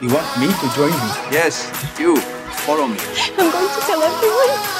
You want me to join you? Yes, you. Follow me. I'm going to tell everyone.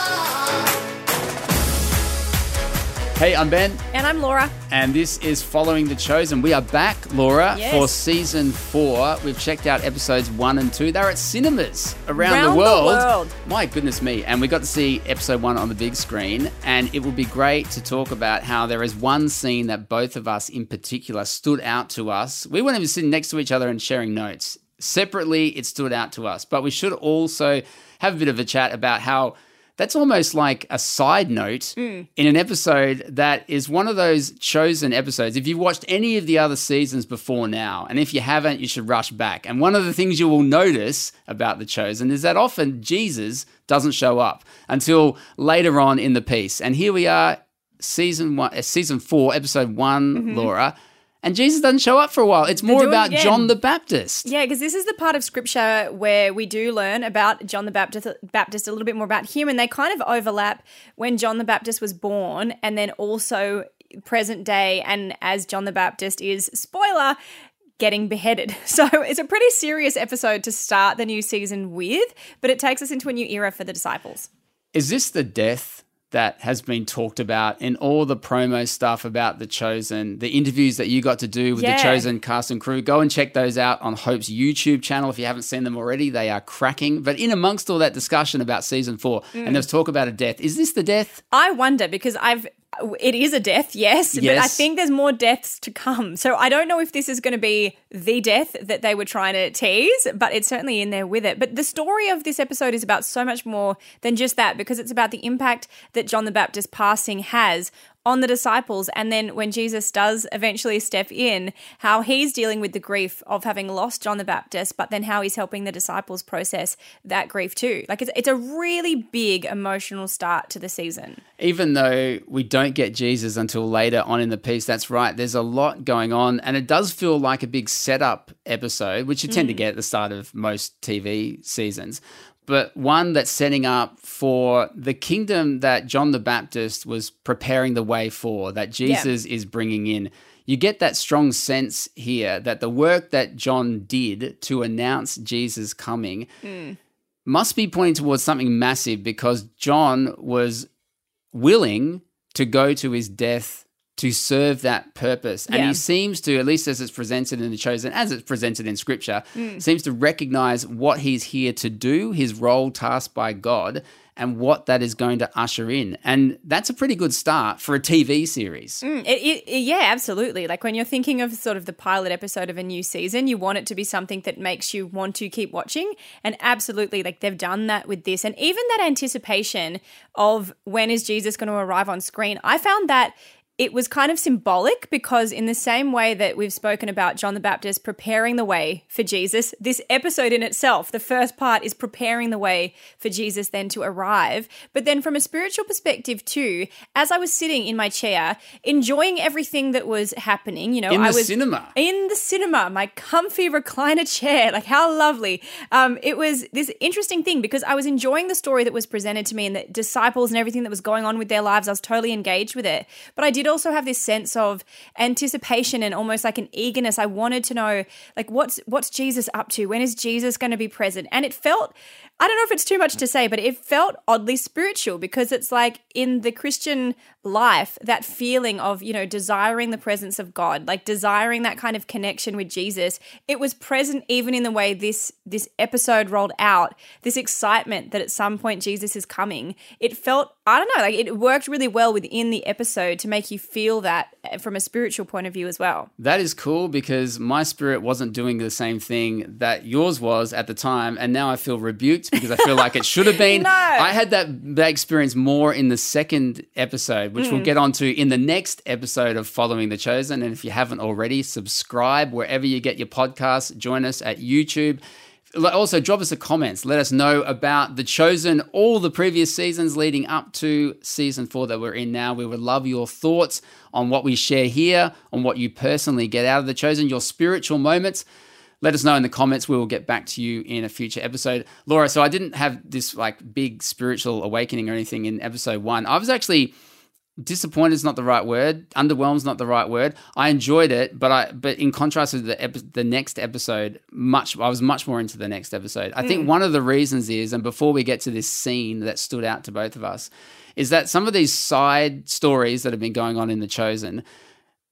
Hey, I'm Ben, And I'm Laura. and this is Following the Chosen. We are back, Laura, Yes. for season four. We've checked out episodes one and two. They're at cinemas around, Around the, the world. world. My goodness me. And we got to see episode one on the big screen. And it would be great to talk about how there is one scene that both of us in particular stood out to us. We weren't even sitting next to each other and sharing notes. Separately, it stood out to us. But we should also have a bit of a chat about how that's almost like a side note in an episode that is one of those chosen episodes. If you've watched any of the other seasons before now, and if you haven't, you should rush back. And one of the things you will notice about The Chosen is that often Jesus doesn't show up until later on in the piece. And here we are, season one, uh, season four, episode one, Laura. And Jesus doesn't show up for a while. It's more do it about again. John the Baptist. Yeah, because this is the part of scripture where we do learn about John the Baptist, Baptist a little bit more about him, and they kind of overlap when John the Baptist was born, and then also present day, and as John the Baptist is spoiler. Getting beheaded. So it's a pretty serious episode to start the new season with, but it takes us into a new era for the disciples. Is this the death that has been talked about in all the promo stuff about The Chosen, the interviews that you got to do with Yeah. The Chosen cast and crew? Go and check those out on Hope's YouTube channel if you haven't seen them already. They are cracking. But in amongst all that discussion about season four, Mm. and there's talk about a death, is this the death? I wonder because I've it is a death, yes, but I think there's more deaths to come. So I don't know if this is going to be the death that they were trying to tease, but it's certainly in there with it. But the story of this episode is about so much more than just that because it's about the impact that John the Baptist passing has on the disciples and then when Jesus does eventually step in how he's dealing with the grief of having lost John the Baptist but then how he's helping the disciples process that grief too like it's, it's a really big emotional start to the season Even though we don't get Jesus until later on in the piece, that's right. There's a lot going on, and it does feel like a big setup episode, which you tend to mm. get at the start of most TV seasons. But one that's setting up for the kingdom that John the Baptist was preparing the way for, that Jesus is bringing in. You get that strong sense here that the work that John did to announce Jesus coming hmm. must be pointing towards something massive because John was willing to go to his death to serve that purpose. And Yeah. he seems to, at least as it's presented in the chosen, as it's presented in scripture, mm. seems to recognize what he's here to do, his role tasked by God, and what that is going to usher in. And that's a pretty good start for a TV series. Mm, it, it, it- yeah, absolutely. Like when you're thinking of sort of the pilot episode of a new season, you want it to be something that makes you want to keep watching. And absolutely, like they've done that with this. And even that anticipation of when is Jesus going to arrive on screen, I found that it was kind of symbolic because, in the same way that we've spoken about John the Baptist preparing the way for Jesus, this episode in itself, the first part, is preparing the way for Jesus then to arrive. But then, from a spiritual perspective, too, as I was sitting in my chair, enjoying everything that was happening, you know, In I the was cinema. in the cinema, my comfy recliner chair. Like how lovely. Um, it was this interesting thing because I was enjoying the story that was presented to me and the disciples and everything that was going on with their lives. I was totally engaged with it. But I did also have this sense of anticipation and almost like an eagerness. I wanted to know like what's what's Jesus up to? When is Jesus going to be present? And it felt I don't know if it's too much to say, but it felt oddly spiritual because it's like in the Christian life, that feeling of, you know, desiring the presence of God, like desiring that kind of connection with Jesus, it was present even in the way this this episode rolled out, this excitement that at some point Jesus is coming. It felt, I don't know, like it worked really well within the episode to make you feel that eh, from a spiritual point of view as well. That is cool because my spirit wasn't doing the same thing that yours was at the time, and now I feel rebuked because I feel like it should have been. No. I had that that experience more in the second episode, which we'll get onto in the next episode of Following the Chosen. And if you haven't already, subscribe wherever you get your podcasts. Join us at YouTube. Also, drop us a comments. Let us know about The Chosen, all the previous seasons leading up to season four that we're in now. We would love your thoughts on what we share here, on what you personally get out of The Chosen, your spiritual moments. Let us know in the comments. We will get back to you in a future episode. Laura, so I didn't have this like big spiritual awakening or anything in episode one. I was actually disappointed is not the right word. Underwhelmed not the right word. I enjoyed it, but I but in contrast with the epi- the next episode, much I was much more into the next episode. I think hmm. one of the reasons is, and before we get to this scene that stood out to both of us, is that some of these side stories that have been going on in the Chosen.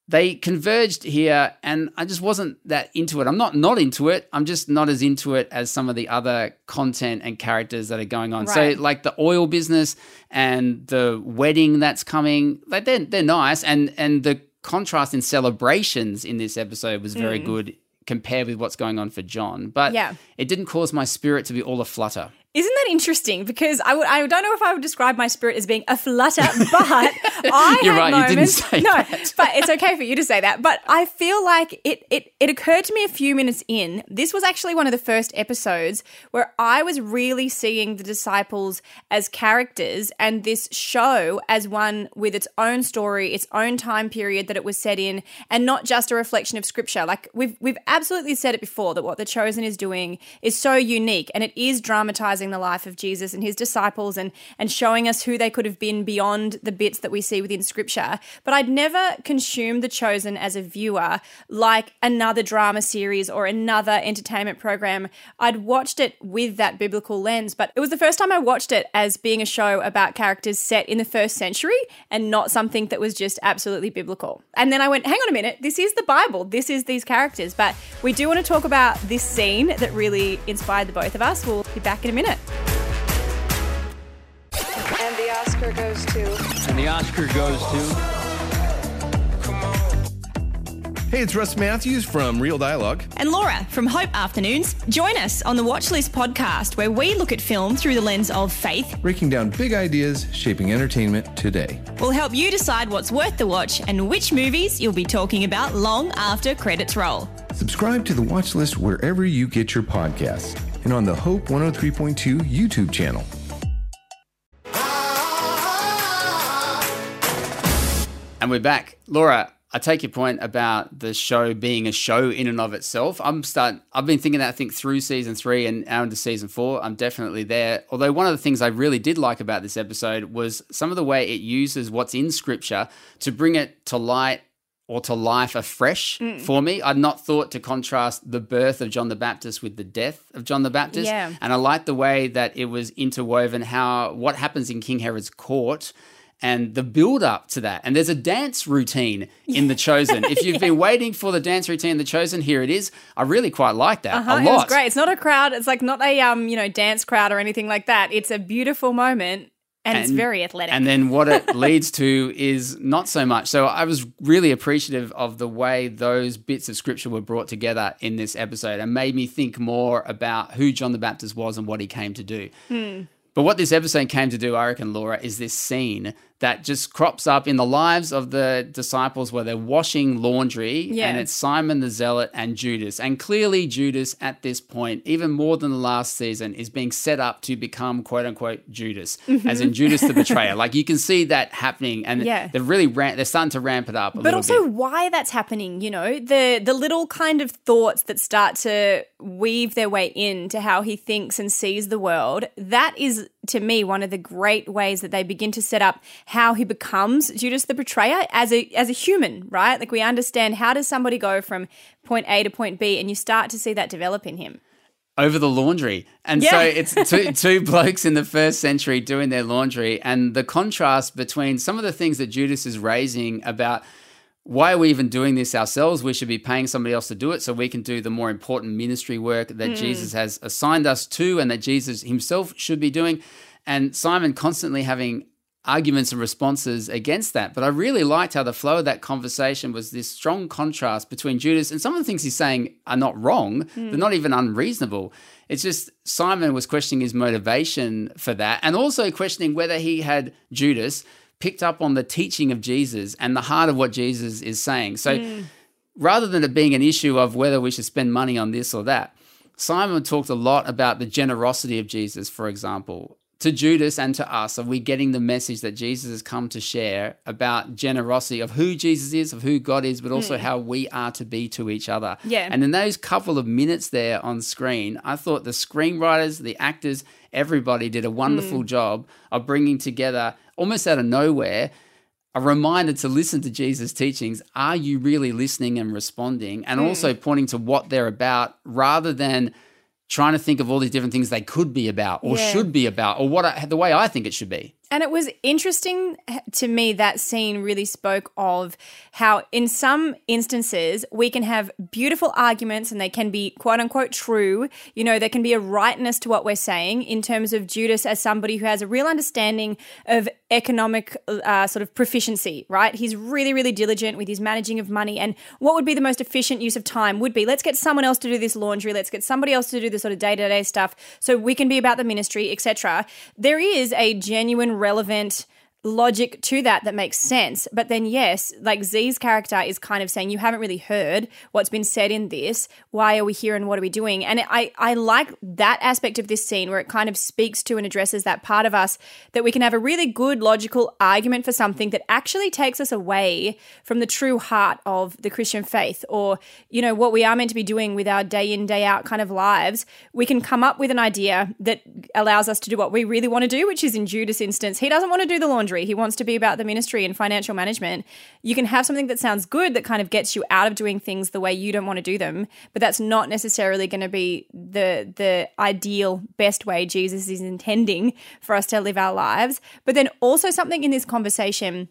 They converged here, and I just wasn't that into it. I'm not not into it. I'm just not as into it as some of the other content and characters that are going on. Right. So, like the oil business and the wedding that's coming, like they're they're nice, and and the contrast in celebrations in this episode was very hmm. good compared with what's going on for John. But Yeah. it didn't cause my spirit to be all aflutter. Isn't that interesting? Because I I don't know if I would describe my spirit as being a flutter, but I You're had right, you didn't moments. say no, that. but it's okay for you to say that. But I feel like it it it occurred to me a few minutes in. This was actually one of the first episodes where I was really seeing the disciples as characters and this show as one with its own story, its own time period that it was set in, and not just a reflection of scripture. Like we've we've absolutely said it before that what the chosen is doing is so unique and it is dramatizing the life of Jesus and his disciples and and showing us who they could have been beyond the bits that we see within scripture. But I'd never consumed the chosen as a viewer like another drama series or another entertainment program. I'd watched it with that biblical lens, but it was the first time I watched it as being a show about characters set in the first century and not something that was just absolutely biblical. And then I went, hang on a minute, this is the Bible, this is these characters. But we do want to talk about this scene that really inspired the both of us. We'll be back in a minute. And the Oscar goes to. And the Oscar goes to. Hey, it's Russ Matthews from Real Dialogue. and Laura from Hope Afternoons. Join us on the Watchlist podcast where we look at film through the lens of faith. breaking down big ideas shaping entertainment today. We'll help you decide what's worth the watch and which movies you'll be talking about long after credits roll. Subscribe to the Watchlist wherever you get your podcasts and on the Hope 103.2 YouTube channel. And we're back. Laura, I take your point about the show being a show in and of itself. I'm start I've been thinking that I think through season three and now into season four. I'm definitely there. Although one of the things I really did like about this episode was some of the way it uses what's in scripture to bring it to light or to life afresh for me. I'd not thought to contrast the birth of John the Baptist with the death of John the Baptist. Yeah. And I like the way that it was interwoven how what happens in King Herod's court and the build up to that. And there's a dance routine in The Chosen. If you've been waiting for the dance routine in The Chosen, here it is. I really quite like that Uh-huh, a lot. was great. It's not a crowd. It's like not a um, you know, dance crowd or anything like that. It's a beautiful moment and, it's very athletic. And then what it leads to is not so much. So I was really appreciative of the way those bits of scripture were brought together in this episode and made me think more about who John the Baptist was and what he came to do. Hmm. But what this episode came to do, I reckon, Laura, is this scene that just crops up in the lives of the disciples where they're washing laundry. Yeah. And it's Simon the Zealot and Judas. And clearly, Judas at this point, even more than the last season, is being set up to become quote unquote Judas, as in Judas the betrayer. Like you can see that happening. And Mm-hmm. Yeah. they're really ran- they're starting to ramp it up a but also bit. why that's happening you know the the little kind of thoughts that start to weave their way into how he thinks and sees the world that is to me one of the great ways that they begin to set up how he becomes Judas the betrayer as a as a human right like we understand how does somebody go from point A to point B and you start to see that develop in him over the laundry. And so it's two, two blokes in the first century doing their laundry. And the contrast between some of the things that Judas is raising about why are we even doing this ourselves? We should be paying somebody else to do it so we can do the more important ministry work that hmm. Jesus has assigned us to and that Jesus himself should be doing. And Simon constantly having arguments and responses against that. But I really liked how the flow of that conversation was this strong contrast between Judas and some of the things he's saying are not wrong. Hmm. They're not even unreasonable. It's just Simon was questioning his motivation for that and also questioning whether he had Judas picked up on the teaching of Jesus and the heart of what Jesus is saying. So mm. rather than it being an issue of whether we should spend money on this or that, Simon talked a lot about the generosity of Jesus, for example. To Judas and to us, are we getting the message that Jesus has come to share about generosity of who Jesus is, of who God is, but hmm. also how we are to be to each other? Yeah. And in those couple of minutes there on screen, I thought the screenwriters, the actors, everybody did a wonderful hmm. job of bringing together, almost out of nowhere, a reminder to listen to Jesus' teachings. Are you really listening and responding? And hmm. also pointing to what they're about rather than trying to think of all these different things they could be about or Yeah. should be about or what I, the way I think it should be. And it was interesting to me that scene really spoke of how, in some instances, we can have beautiful arguments and they can be quote unquote true. You know, there can be a rightness to what we're saying in terms of Judas as somebody who has a real understanding of economic uh, sort of proficiency, right? He's really, really diligent with his managing of money. And what would be the most efficient use of time would be let's get someone else to do this laundry, let's get somebody else to do the sort of day to day stuff so we can be about the ministry, etc. There is a genuine relevant logic to that that makes sense. But then, yes, like Zee's character is kind of saying, You haven't really heard what's been said in this. Why are we here and what are we doing? And I, I like that aspect of this scene where it kind of speaks to and addresses that part of us that we can have a really good logical argument for something that actually takes us away from the true heart of the Christian faith or, you know, what we are meant to be doing with our day in, day out kind of lives. We can come up with an idea that allows us to do what we really want to do, which is in Judas' instance, he doesn't want to do the laundry. He wants to be about the ministry and financial management. You can have something that sounds good that kind of gets you out of doing things the way you don't want to do them, but that's not necessarily going to be the the ideal best way Jesus is intending for us to live our lives. But then also something in this conversation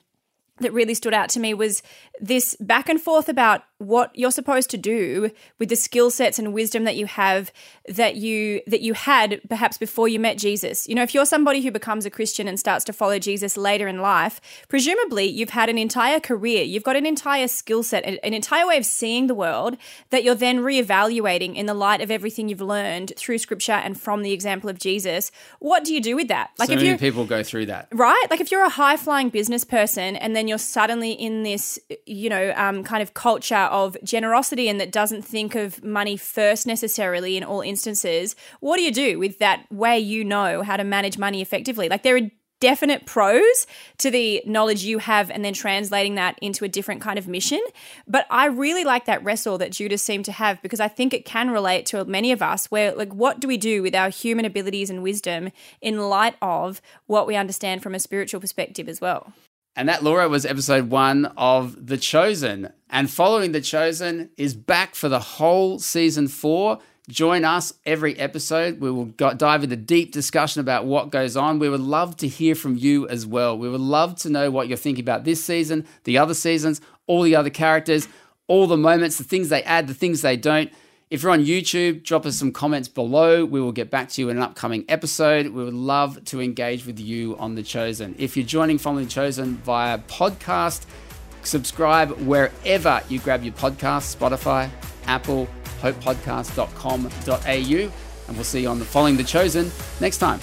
that really stood out to me was this back and forth about what you're supposed to do with the skill sets and wisdom that you have that you that you had perhaps before you met Jesus. You know, if you're somebody who becomes a Christian and starts to follow Jesus later in life, presumably you've had an entire career, you've got an entire skill set, an entire way of seeing the world that you're then reevaluating in the light of everything you've learned through scripture and from the example of Jesus. What do you do with that? so if you people go through that. right? Like if you're a high flying business person and then you're suddenly in this, you know, um, kind of culture of generosity and that doesn't think of money first necessarily in all instances, what do you do with that way you know how to manage money effectively? Like there are definite pros to the knowledge you have and then translating that into a different kind of mission. But I really like that wrestle that Judas seemed to have because I think it can relate to many of us where like what do we do with our human abilities and wisdom in light of what we understand from a spiritual perspective as well. And that, Laura, was episode one of The Chosen. And following The Chosen is back for the whole season four. Join us every episode. We will go, dive into deep discussion about what goes on. We would love to hear from you as well. We would love to know what you're thinking about this season, the other seasons, all the other characters, all the moments, the things they add, the things they don't. If you're on YouTube, drop us some comments below. We will get back to you in an upcoming episode. We would love to engage with you on The Chosen. If you're joining Following The Chosen via podcast, subscribe wherever you grab your podcast Spotify, Apple, hopepodcast.com.au. And we'll see you on the Following The Chosen next time.